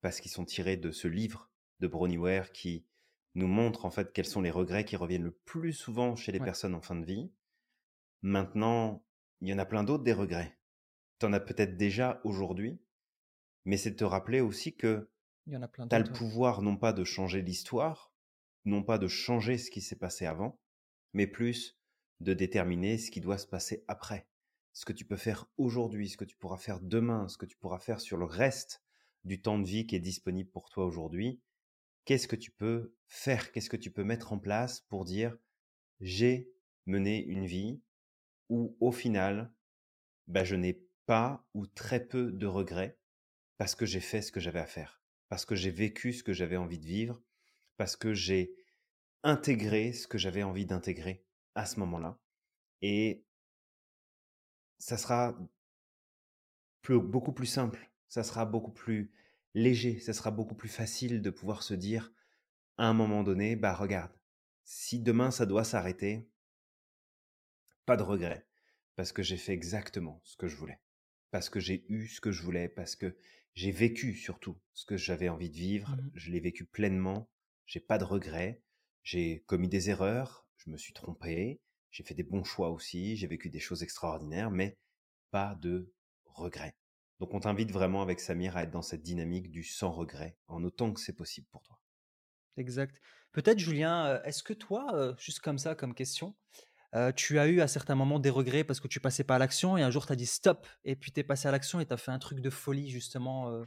parce qu'ils sont tirés de ce livre de Bronnie Ware qui nous montre en fait quels sont les regrets qui reviennent le plus souvent chez les Ouais. personnes en fin de vie. Maintenant, il y en a plein d'autres des regrets. tu en as peut-être déjà aujourd'hui, mais c'est de te rappeler aussi que tu as le pouvoir non pas de changer l'histoire, non pas de changer ce qui s'est passé avant, mais plus de déterminer ce qui doit se passer après. Ce que tu peux faire aujourd'hui, ce que tu pourras faire demain, ce que tu pourras faire sur le reste du temps de vie qui est disponible pour toi aujourd'hui. Qu'est-ce que tu peux faire? Qu'est-ce que tu peux mettre en place pour dire j'ai mené une vie où au final, bah, je n'ai pas ou très peu de regrets parce que j'ai fait ce que j'avais à faire, parce que j'ai vécu ce que j'avais envie de vivre, parce que j'ai intégré ce que j'avais envie d'intégrer à ce moment-là. Et ça sera beaucoup plus simple, ça sera beaucoup plus léger, ça sera beaucoup plus facile de pouvoir se dire à un moment donné, bah regarde, si demain ça doit s'arrêter, pas de regret, parce que j'ai fait exactement ce que je voulais, parce que j'ai eu ce que je voulais, parce que j'ai vécu surtout ce que j'avais envie de vivre, Mhm. je l'ai vécu pleinement, j'ai pas de regrets, j'ai commis des erreurs, je me suis trompé, j'ai fait des bons choix aussi, j'ai vécu des choses extraordinaires, mais pas de regrets. Donc on t'invite vraiment avec Samir à être dans cette dynamique du sans regret, en autant que c'est possible pour toi. Exact. Peut-être, Julien, euh, est-ce que toi, euh, juste comme ça, comme question, euh, tu as eu à certains moments des regrets parce que tu passais pas à l'action et un jour tu as dit stop et puis tu es passé à l'action et tu as fait un truc de folie justement euh,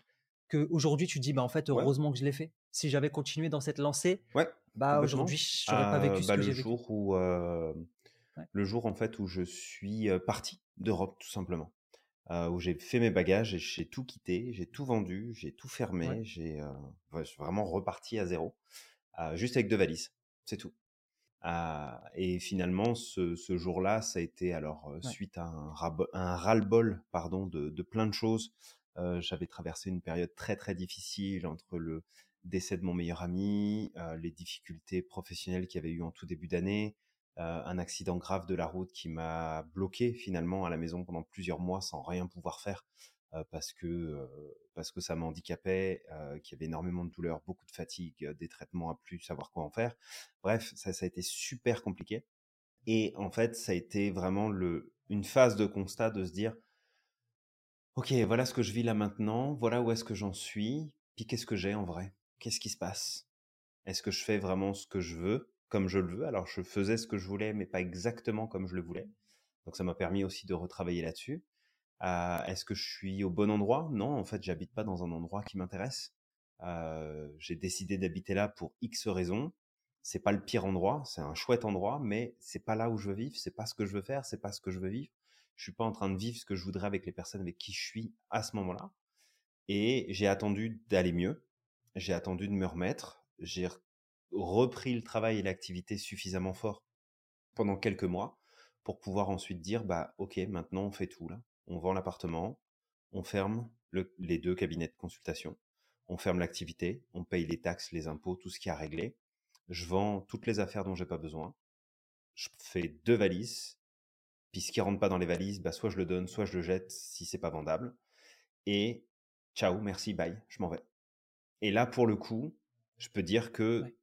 que aujourd'hui tu dis bah en fait Ouais, heureusement que je l'ai fait. Si j'avais continué dans cette lancée, ouais, bah aujourd'hui j'aurais pas vécu ce bah, que le j'ai vécu. jour où euh, Ouais. le jour en fait où je suis parti d'Europe tout simplement, où j'ai fait mes bagages et j'ai tout quitté, j'ai tout vendu, j'ai tout fermé, j'ai vraiment reparti à zéro, juste avec deux valises, c'est tout. Ah, et finalement, ce, ce jour-là, ça a été alors euh, Ouais. suite à un, un ras-le-bol pardon, de, de plein de choses. Euh, J'avais traversé une période très très difficile entre le décès de mon meilleur ami, euh, les difficultés professionnelles qu'il y avait eu en tout début d'année, euh, un accident grave de la route qui m'a bloqué finalement à la maison pendant plusieurs mois sans rien pouvoir faire parce que euh, parce que ça m'handicapait, euh, qu'il y avait énormément de douleurs, beaucoup de fatigue, euh, des traitements à plus savoir quoi en faire. Bref, ça, ça a été super compliqué. Et en fait, ça a été vraiment le, une phase de constat de se dire, ok, voilà ce que je vis là maintenant, voilà où est-ce que j'en suis, puis qu'est-ce que j'ai en vrai? Qu'est-ce qui se passe? Est-ce que je fais vraiment ce que je veux, comme je le veux? Alors, je faisais ce que je voulais, mais pas exactement comme je le voulais. Donc, ça m'a permis aussi de retravailler là-dessus. Euh, Est-ce que je suis au bon endroit? Non, en fait, j'habite pas dans un endroit qui m'intéresse. Euh, J'ai décidé d'habiter là pour X raisons. C'est pas le pire endroit, c'est un chouette endroit, mais c'est pas là où je veux vivre, c'est pas ce que je veux faire, c'est pas ce que je veux vivre. Je suis pas en train de vivre ce que je voudrais avec les personnes avec qui je suis à ce moment-là. Et j'ai attendu d'aller mieux. J'ai attendu de me remettre. J'ai repris le travail et l'activité suffisamment fort pendant quelques mois pour pouvoir ensuite dire bah ok maintenant on fait tout là on vend l'appartement on ferme le, les deux cabinets de consultation. On ferme l'activité on paye les taxes les impôts tout ce qui a réglé. Je vends toutes les affaires dont j'ai pas besoin. Je fais deux valises. Puis ce qui rentre pas dans les valises bah soit je le donne soit je le jette si c'est pas vendable. Et ciao merci bye je m'en vais. Et là pour le coup je peux dire que Ouais.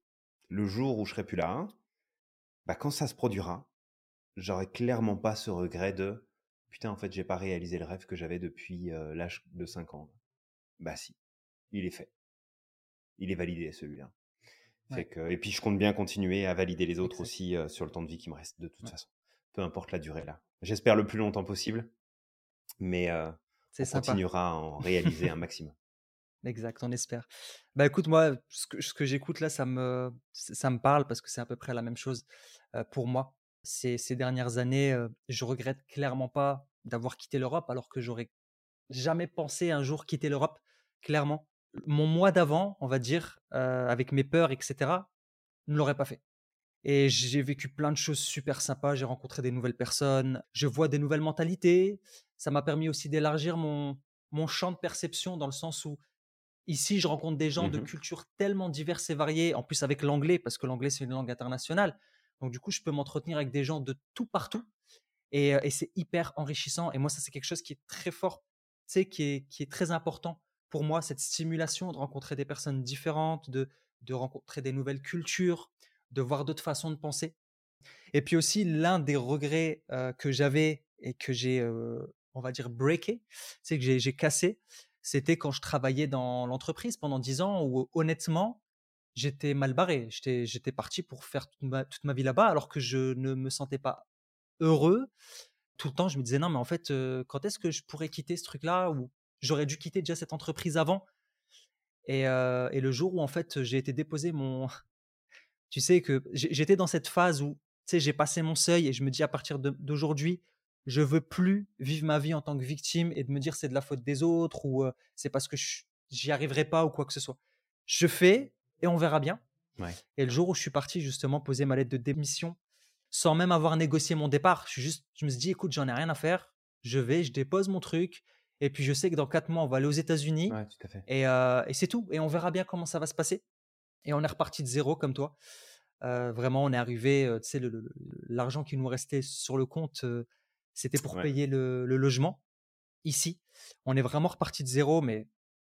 le jour où je serai plus là bah quand ça se produira j'aurais clairement pas ce regret de putain en fait j'ai pas réalisé le rêve que j'avais depuis euh, l'âge de 5 ans. Bah si, il est fait. Il est validé celui-là. Ouais. et puis je compte bien continuer à valider les autres aussi euh, sur le temps de vie qui me reste de toute Ouais. façon. Peu importe la durée là. J'espère le plus longtemps possible, mais euh, on sympa. continuera à en réaliser un maximum. Exact, on espère. Bah écoute, moi, ce que, j'écoute là, ça me, ça me parle parce que c'est à peu près la même chose euh, pour moi. Ces, ces dernières années, euh, je regrette clairement pas d'avoir quitté l'Europe alors que j'aurais jamais pensé un jour quitter l'Europe, clairement. Mon mois d'avant, on va dire, euh, avec mes peurs, etc., ne l'aurais pas fait. Et j'ai vécu plein de choses super sympas, j'ai rencontré des nouvelles personnes, je vois des nouvelles mentalités. Ça m'a permis aussi d'élargir mon, mon champ de perception dans le sens où Ici, je rencontre des gens de Mhm. cultures tellement diverses et variées, en plus avec l'anglais, parce que l'anglais, c'est une langue internationale. Donc, du coup, je peux m'entretenir avec des gens de tout partout. Et, c'est hyper enrichissant. Et moi, ça, c'est quelque chose qui est très fort, tu sais, qui est, très important pour moi, cette stimulation de rencontrer des personnes différentes, de, rencontrer des nouvelles cultures, de voir d'autres façons de penser. Et puis aussi, l'un des regrets que j'avais et que j'ai on va dire, breaké, c'est que j'ai cassé, c'était quand je travaillais dans l'entreprise pendant 10 ans où honnêtement, j'étais mal barré. J'étais parti pour faire toute ma, toute ma vie là-bas alors que je ne me sentais pas heureux. Tout le temps, je me disais non, mais en fait, quand est-ce que je pourrais quitter ce truc-là ou j'aurais dû quitter déjà cette entreprise avant? Et, et, le jour où en fait j'ai été déposé mon, tu sais que j'étais dans cette phase où tu sais j'ai passé mon seuil et je me dis à partir d'aujourd'hui je veux plus vivre ma vie en tant que victime et de me dire c'est de la faute des autres ou c'est parce que j'y arriverai pas ou quoi que ce soit. Je fais et on verra bien. Et le jour où je suis parti justement poser ma lettre de démission, sans même avoir négocié mon départ, je, suis juste, je me suis dit écoute, j'en ai rien à faire, je vais, je dépose mon truc, et puis je sais que dans quatre mois, on va aller aux États-Unis, et, et c'est tout, et on verra bien comment ça va se passer. Et on est reparti de zéro comme toi. vraiment, on est arrivé, tu sais, l'argent qui nous restait sur le compte, c'était pour payer le, logement ici. On est vraiment reparti de zéro, mais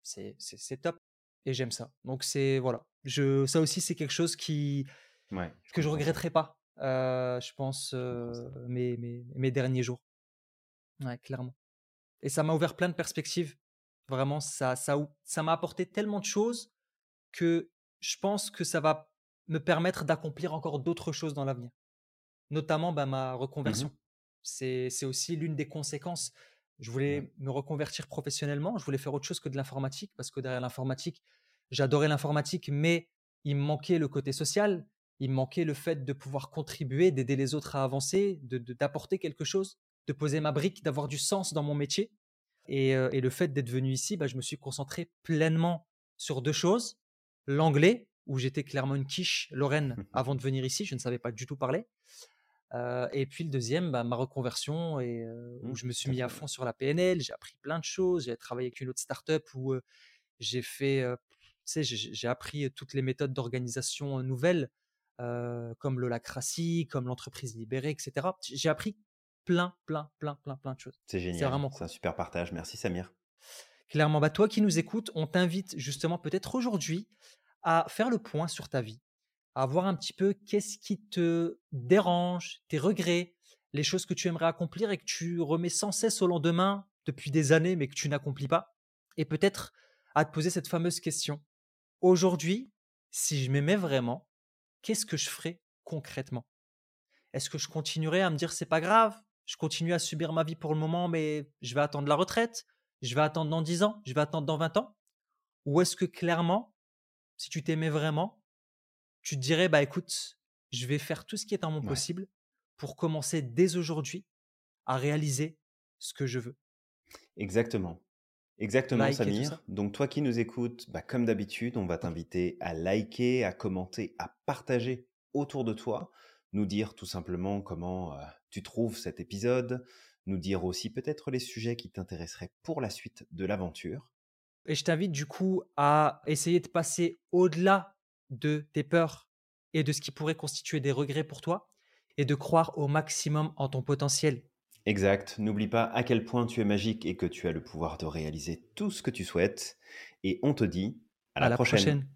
c'est top et j'aime ça. Donc c'est voilà, je ça aussi c'est quelque chose qui que je regretterai pas. je pense mes, mes, derniers jours. Ouais, clairement. Et ça m'a ouvert plein de perspectives. Vraiment, ça ça ça m'a apporté tellement de choses que je pense que ça va me permettre d'accomplir encore d'autres choses dans l'avenir. Notamment bah, ma mmh reconversion. C'est aussi l'une des conséquences. Je voulais me reconvertir professionnellement. Je voulais faire autre chose que de l'informatique parce que derrière l'informatique, j'adorais l'informatique, mais il me manquait le côté social. Il me manquait le fait de pouvoir contribuer, d'aider les autres à avancer, d'apporter quelque chose, de poser ma brique, d'avoir du sens dans mon métier. Et, le fait d'être venu ici, bah, je me suis concentré pleinement sur deux choses l'anglais, où j'étais clairement une quiche lorraine avant de venir ici, je ne savais pas du tout parler. et puis le deuxième, bah, ma reconversion, et, où mmh, je me suis mis à fond sur la PNL, j'ai appris plein de choses, j'ai travaillé avec une autre startup où j'ai fait, sais, j'ai appris toutes les méthodes d'organisation nouvelles, comme l'holacratie, comme l'entreprise libérée, etc. J'ai appris plein, plein, plein, plein, plein de choses. C'est génial. C'est un super partage. Merci Samir. Clairement, bah toi qui nous écoutes, on t'invite justement peut-être aujourd'hui à faire le point sur ta vie, à voir un petit peu qu'est-ce qui te dérange, tes regrets, les choses que tu aimerais accomplir et que tu remets sans cesse au lendemain depuis des années mais que tu n'accomplis pas. Et peut-être à te poser cette fameuse question. Aujourd'hui, si je m'aimais vraiment, qu'est-ce que je ferais concrètement? Est-ce que je continuerais à me dire c'est pas grave, je continue à subir ma vie pour le moment mais je vais attendre la retraite je vais attendre dans 10 ans, je vais attendre dans 20 ans? Ou est-ce que clairement, si tu t'aimais vraiment, tu te dirais, bah écoute, je vais faire tout ce qui est en mon possible pour commencer dès aujourd'hui à réaliser ce que je veux? Exactement. Exactement, Samir. Donc, toi qui nous écoutes, bah, comme d'habitude, on va t'inviter à liker, à commenter, à partager autour de toi, nous dire tout simplement comment euh, tu trouves cet épisode, nous dire aussi peut-être les sujets qui t'intéresseraient pour la suite de l'aventure. Et je t'invite du coup à essayer de passer au-delà de tes peurs et de ce qui pourrait constituer des regrets pour toi et de croire au maximum en ton potentiel. Exact. N'oublie pas à quel point tu es magique et que tu as le pouvoir de réaliser tout ce que tu souhaites. Et on te dit à, la, prochaine.